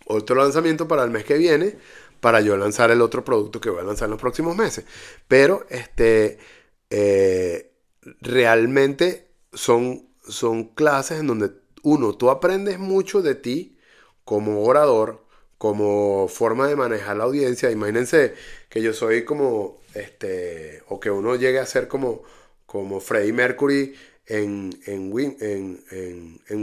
otro lanzamiento para el mes que viene para yo lanzar el otro producto que voy a lanzar en los próximos meses. Pero este, eh, realmente son, son clases en donde, uno, tú aprendes mucho de ti como orador, como forma de manejar la audiencia. Imagínense que yo soy como, este, o que uno llegue a ser como, como Freddie Mercury en, en,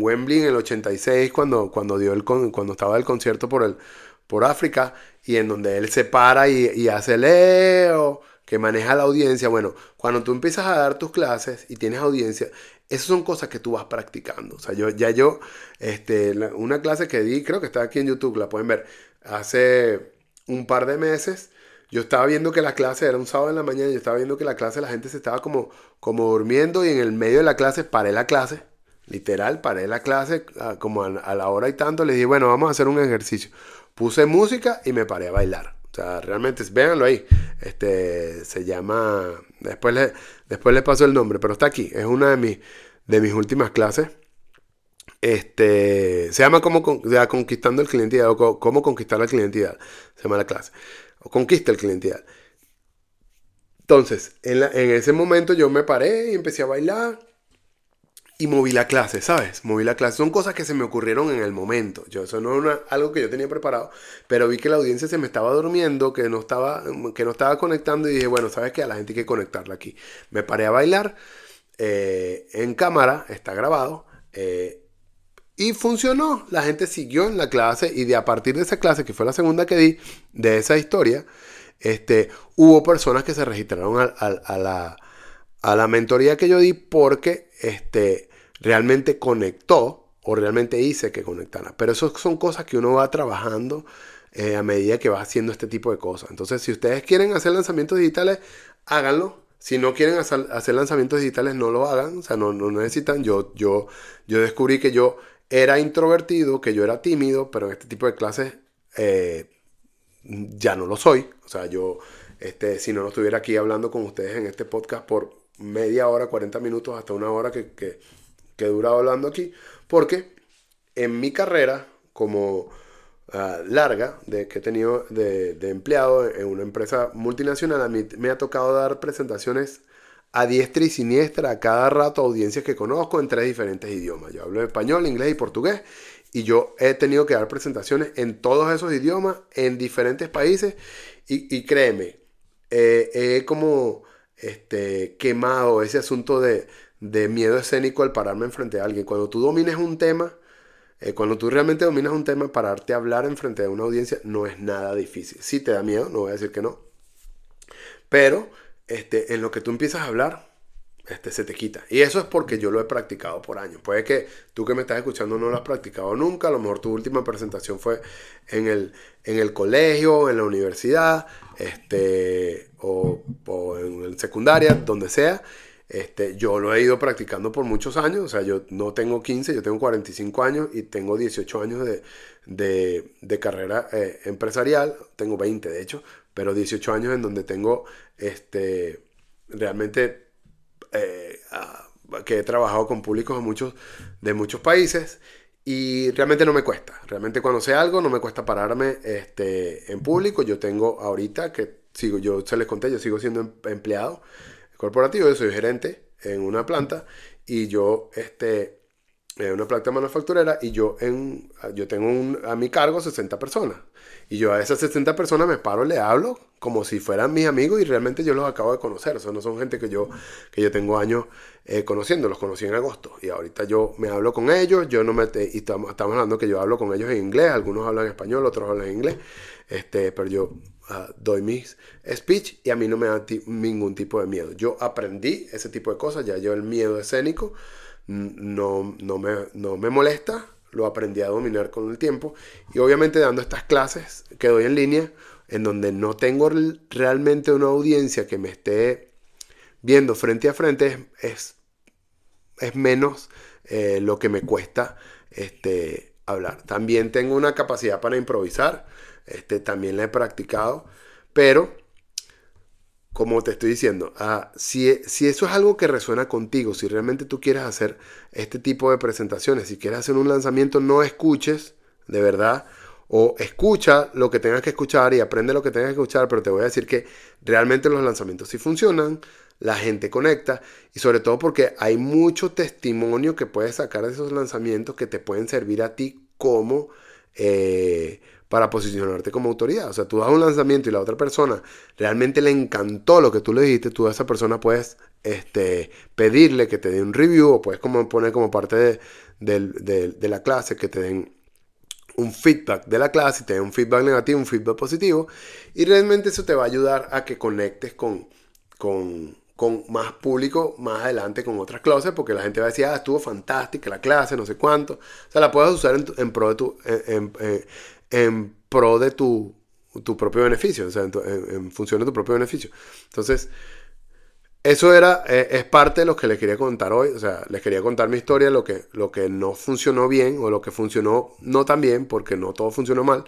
Wembley en el 86 cuando, cuando, dio el, cuando estaba el concierto por, el, por África y en donde él se para y, y hace Leo que maneja la audiencia. Bueno, cuando tú empiezas a dar tus clases y tienes audiencia, esas son cosas que tú vas practicando. O sea, yo, ya yo, este, una clase que di, creo que está aquí en YouTube, la pueden ver, hace un par de meses, yo estaba viendo que la clase era un sábado en la mañana, yo estaba viendo que la clase la gente se estaba como, como durmiendo y en el medio de la clase paré la clase, literal, paré la clase como a, la hora y tanto, le dije, bueno, vamos a hacer un ejercicio. Puse música y me paré a bailar sea, realmente, véanlo ahí. Este, se llama, después le, después le paso el nombre, pero está aquí. Es una de mis, de mis últimas clases. Este, se llama cómo, Conquistando el Cliente o Cómo Conquistar al Cliente Se llama la clase. O Conquista el Cliente Entonces, en, en ese momento yo me paré y empecé a bailar y moví la clase, ¿sabes? Moví la clase. Son cosas que se me ocurrieron en el momento. Yo, eso no es algo que yo tenía preparado, pero vi que la audiencia se me estaba durmiendo, que no estaba, que no estaba conectando y dije, bueno, ¿sabes qué? A la gente hay que conectarla aquí. Me paré a bailar eh, en cámara, está grabado, eh, y funcionó. La gente siguió en la clase y de a partir de esa clase, que fue la segunda que di, de esa historia, este, hubo personas que se registraron a, la, a la mentoría que yo di porque este, realmente conectó o realmente hice que conectara. Pero eso son cosas que uno va trabajando eh, a medida que va haciendo este tipo de cosas. Entonces, si ustedes quieren hacer lanzamientos digitales, háganlo. Si no quieren hacer, lanzamientos digitales, no lo hagan. O sea, no, necesitan. Yo, yo, yo descubrí que yo era introvertido, que yo era tímido, pero en este tipo de clases eh, ya no lo soy. O sea, yo, este, si no, no estuviera aquí hablando con ustedes en este podcast por media hora, 40 minutos, hasta una hora que que he durado hablando aquí, porque en mi carrera como ah, larga que he tenido de, empleado en una empresa multinacional, a mí me ha tocado dar presentaciones a diestra y siniestra a cada rato a audiencias que conozco en tres diferentes idiomas. Yo hablo español, inglés y portugués y yo he tenido que dar presentaciones en todos esos idiomas, en diferentes países y, créeme, he como este, quemado ese asunto de, de miedo escénico al pararme enfrente a alguien. Cuando tú domines un tema, eh, cuando tú realmente dominas un tema, pararte a hablar enfrente de una audiencia no es nada difícil. Si te da miedo, no voy a decir que no. Pero este, en lo que tú empiezas a hablar, este, se te quita. Y eso es porque yo lo he practicado por años. Puede que tú que me estás escuchando no lo has practicado nunca. A lo mejor tu última presentación fue en el, en el colegio, en la universidad, este, o, en secundaria, donde sea. Este, yo lo he ido practicando por muchos años, o sea, yo no tengo 15, yo tengo 45 años y tengo 18 años de, carrera eh, empresarial, tengo 20 de hecho, pero 18 años en donde tengo este, realmente eh, que he trabajado con públicos de muchos, de muchos países y realmente no me cuesta, realmente cuando sé algo no me cuesta pararme este, en público, yo tengo ahorita que sigo, yo se les conté, yo sigo siendo em, empleado corporativo, yo soy gerente en una planta y yo este, eh, una planta manufacturera y yo, en, yo tengo a mi cargo 60 personas. Y yo a esas 60 personas me paro, le hablo como si fueran mis amigos y realmente yo los acabo de conocer. O sea, no son gente que yo, que yo tengo años eh, conociendo, los conocí en agosto. Y ahorita yo me hablo con ellos, yo no me... y estamos, estamos hablando que yo hablo con ellos en inglés, algunos hablan español, otros hablan inglés. Este, pero yo ah, doy mis speech y a mí no me da ningún tipo de miedo. Yo aprendí ese tipo de cosas, ya yo el miedo escénico no, no, me, no me molesta, lo aprendí a dominar con el tiempo y obviamente dando estas clases que doy en línea, en donde no tengo realmente una audiencia que me esté viendo frente a frente, es, es menos eh, lo que me cuesta este, hablar. También tengo una capacidad para improvisar, este, también la he practicado, pero como te estoy diciendo, ah, si, si, eso es algo que resuena contigo, si realmente tú quieres hacer este tipo de presentaciones, si quieres hacer un lanzamiento, no escuches de verdad o escucha lo que tengas que escuchar y aprende lo que tengas que escuchar, pero te voy a decir que realmente los lanzamientos sí funcionan, la gente conecta y sobre todo porque hay mucho testimonio que puedes sacar de esos lanzamientos que te pueden servir a ti como... Eh, para posicionarte como autoridad. O sea, tú das un lanzamiento y la otra persona realmente le encantó lo que tú le dijiste, tú a esa persona puedes este, pedirle que te dé un review o puedes como poner como parte de, la clase que te den un feedback de la clase, te den un feedback negativo, un feedback positivo y realmente eso te va a ayudar a que conectes con, más público más adelante con otras clases, porque la gente va a decir, ah, estuvo fantástica la clase, no sé cuánto. O sea, la puedes usar en, pro de tu, en pro de tu, propio beneficio, o sea, en, función de tu propio beneficio. Entonces, eso era, eh, es parte de lo que les quería contar hoy, o sea, les quería contar mi historia, lo que, lo que no funcionó bien o lo que funcionó no tan bien, porque no todo funcionó mal,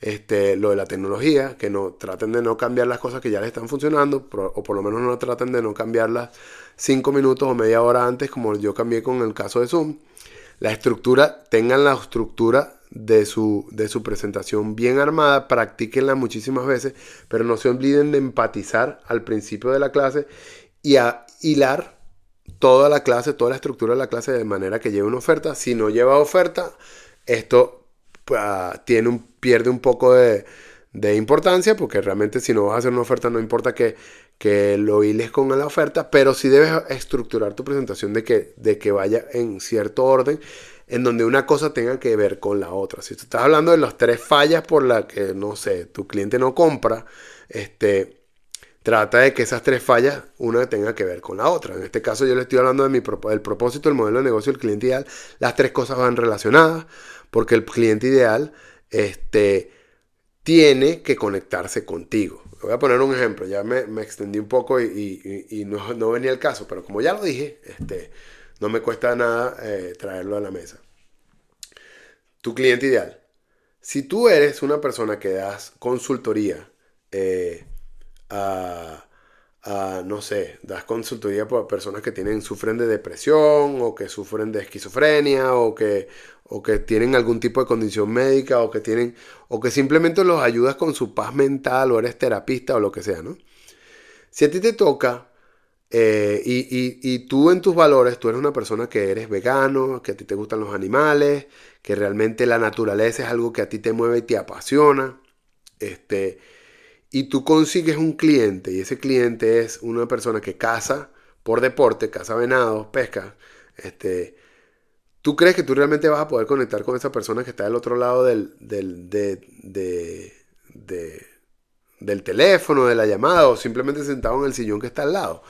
este, lo de la tecnología, que no traten de no cambiar las cosas que ya les están funcionando, o por lo menos no traten de no cambiarlas cinco minutos o media hora antes, como yo cambié con el caso de Zoom. La estructura, tengan la estructura de su, de su presentación bien armada, practíquenla muchísimas veces, pero no se olviden de empatizar al principio de la clase y a hilar toda la clase, toda la estructura de la clase de manera que lleve una oferta. Si no lleva oferta, esto ah, tiene un, pierde un poco de, importancia, porque realmente si no vas a hacer una oferta no importa que, que lo hiles con la oferta, pero sí debes estructurar tu presentación de que, de que vaya en cierto orden en donde una cosa tenga que ver con la otra. Si tú estás hablando de las tres fallas por las que, no sé, tu cliente no compra, este, trata de que esas tres fallas, una tenga que ver con la otra. En este caso yo le estoy hablando de mi del propósito, el modelo de negocio, el cliente ideal. Las tres cosas van relacionadas porque el cliente ideal este, tiene que conectarse contigo. Voy a poner un ejemplo, ya me, extendí un poco y, no, no, venía el caso, pero como ya lo dije, este, no me cuesta nada eh, traerlo a la mesa. Tu cliente ideal. Si tú eres una persona que das consultoría eh, a, no sé, das consultoría para personas que sufren de depresión o que sufren de esquizofrenia o que, o que tienen algún tipo de condición médica o que tienen, o que simplemente los ayudas con su paz mental o eres terapista o lo que sea, ¿no? Si a ti te toca eh, y, tú en tus valores, tú eres una persona que eres vegano, que a ti te gustan los animales, que realmente la naturaleza es algo que a ti te mueve y te apasiona. Este, y tú consigues un cliente y ese cliente es una persona que caza por deporte, caza venados, pesca. Este, ¿Tú crees que tú realmente vas a poder conectar con esa persona que está del otro lado del, del, del teléfono, de la llamada o simplemente sentado en el sillón que está al lado?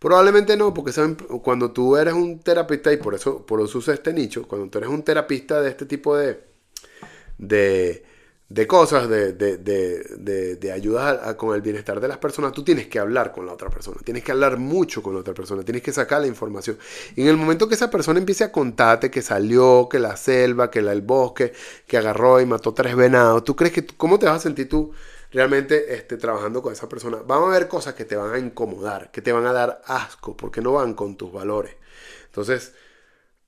Probablemente no, porque saben, cuando tú eres un terapista, y por eso, por eso uso este nicho, cuando tú eres un terapista de este tipo de, de, de cosas, de, de, de, de ayudas con el bienestar de las personas, tú tienes que hablar con la otra persona, tienes que hablar mucho con la otra persona, tienes que sacar la información. Y en el momento que esa persona empiece a contarte que salió, que la selva, que la, el bosque, que agarró y mató tres venados, ¿tú crees que, cómo te vas a sentir tú? realmente esté trabajando con esa persona, van a haber cosas que te van a incomodar, que te van a dar asco, porque no van con tus valores. Entonces,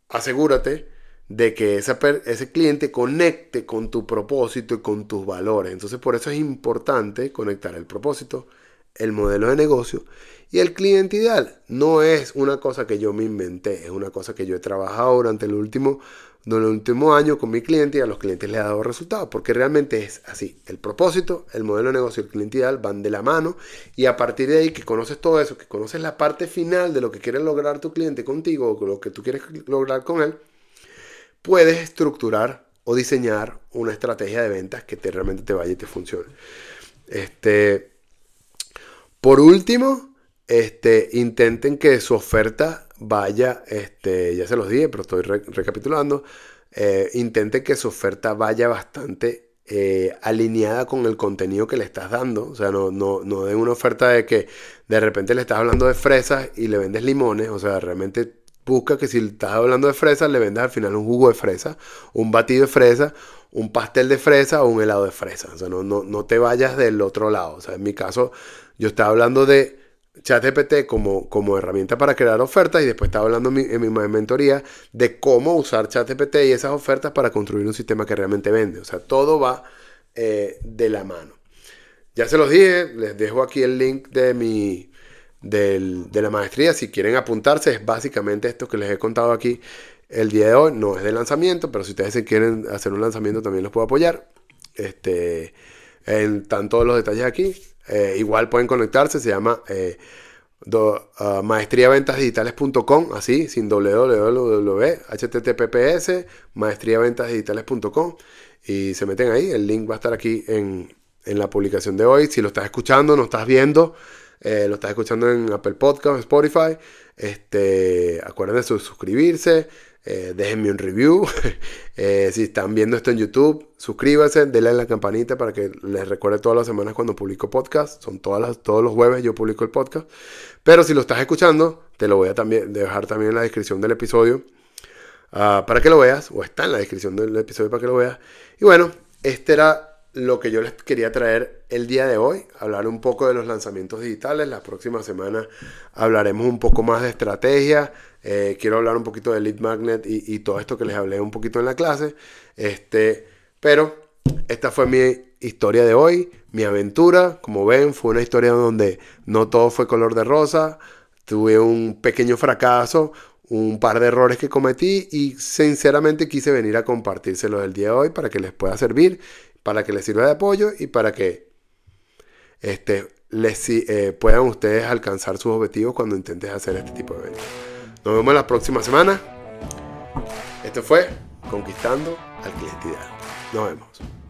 asegúrate de que ese cliente conecte con tu propósito y con tus valores. Entonces, por eso es importante conectar el propósito, el modelo de negocio y el cliente ideal. No es una cosa que yo me inventé, es una cosa que yo he trabajado durante el último, durante el último año con mi cliente y a los clientes les ha dado resultados, porque realmente es así. El propósito, el modelo de negocio y el cliente ideal van de la mano y a partir de ahí que conoces todo eso, que conoces la parte final de lo que quiere lograr tu cliente contigo o lo que tú quieres lograr con él, puedes estructurar o diseñar una estrategia de ventas que te, realmente te vaya y te funcione. Este, por último, este, intenten que su oferta vaya, este, ya se los dije, pero estoy recapitulando, eh, intenten que su oferta vaya bastante eh, alineada con el contenido que le estás dando. O sea, no, no, no den una oferta de que de repente le estás hablando de fresas y le vendes limones. O sea, realmente busca que si estás hablando de fresas, le vendas al final un jugo de fresa, un batido de fresa, un pastel de fresa o un helado de fresa. O sea, no, no, no te vayas del otro lado. O sea, en mi caso, yo estaba hablando de ChatGPT como, como herramienta para crear ofertas y después estaba hablando en mi, mentoría de cómo usar ChatGPT y esas ofertas para construir un sistema que realmente vende. O sea, todo va eh, de la mano. Ya se los dije, les dejo aquí el link de mi, de la maestría. Si quieren apuntarse, es básicamente esto que les he contado aquí el día de hoy. No es de lanzamiento, pero si ustedes quieren hacer un lanzamiento también los puedo apoyar. Este, están todos los detalles aquí. Eh, igual pueden conectarse, se llama eh, uh, maestriaventasdigitales.com, así, sin www, https, maestriaventasdigitales.com y se meten ahí. El link va a estar aquí en, en la publicación de hoy. Si lo estás escuchando, no estás viendo, eh, lo estás escuchando en Apple Podcast, Spotify. Este, acuérdense de suscribirse, eh, déjenme un review. Eh, si están viendo esto en YouTube, suscríbanse, denle a la campanita para que les recuerde todas las semanas cuando publico podcast. Son todas las, todos los jueves yo publico el podcast. Pero si lo estás escuchando, te lo voy a también, dejar también en la descripción del episodio ah, para que lo veas, o está en la descripción del episodio para que lo veas. Y bueno, este era lo que yo les quería traer el día de hoy, hablar un poco de los lanzamientos digitales. La próxima semana hablaremos un poco más de estrategia. Eh, quiero hablar un poquito de lead magnet y, todo esto que les hablé un poquito en la clase. Este, pero esta fue mi historia de hoy, mi aventura. Como ven, fue una historia donde no todo fue color de rosa. Tuve un pequeño fracaso, un par de errores que cometí y sinceramente quise venir a compartírselo el día de hoy para que les pueda servir para que les sirva de apoyo y para que este, les, eh, puedan ustedes alcanzar sus objetivos cuando intentes hacer este tipo de eventos. Nos vemos la próxima semana. Esto fue Conquistando al Cliente Ideal. Nos vemos.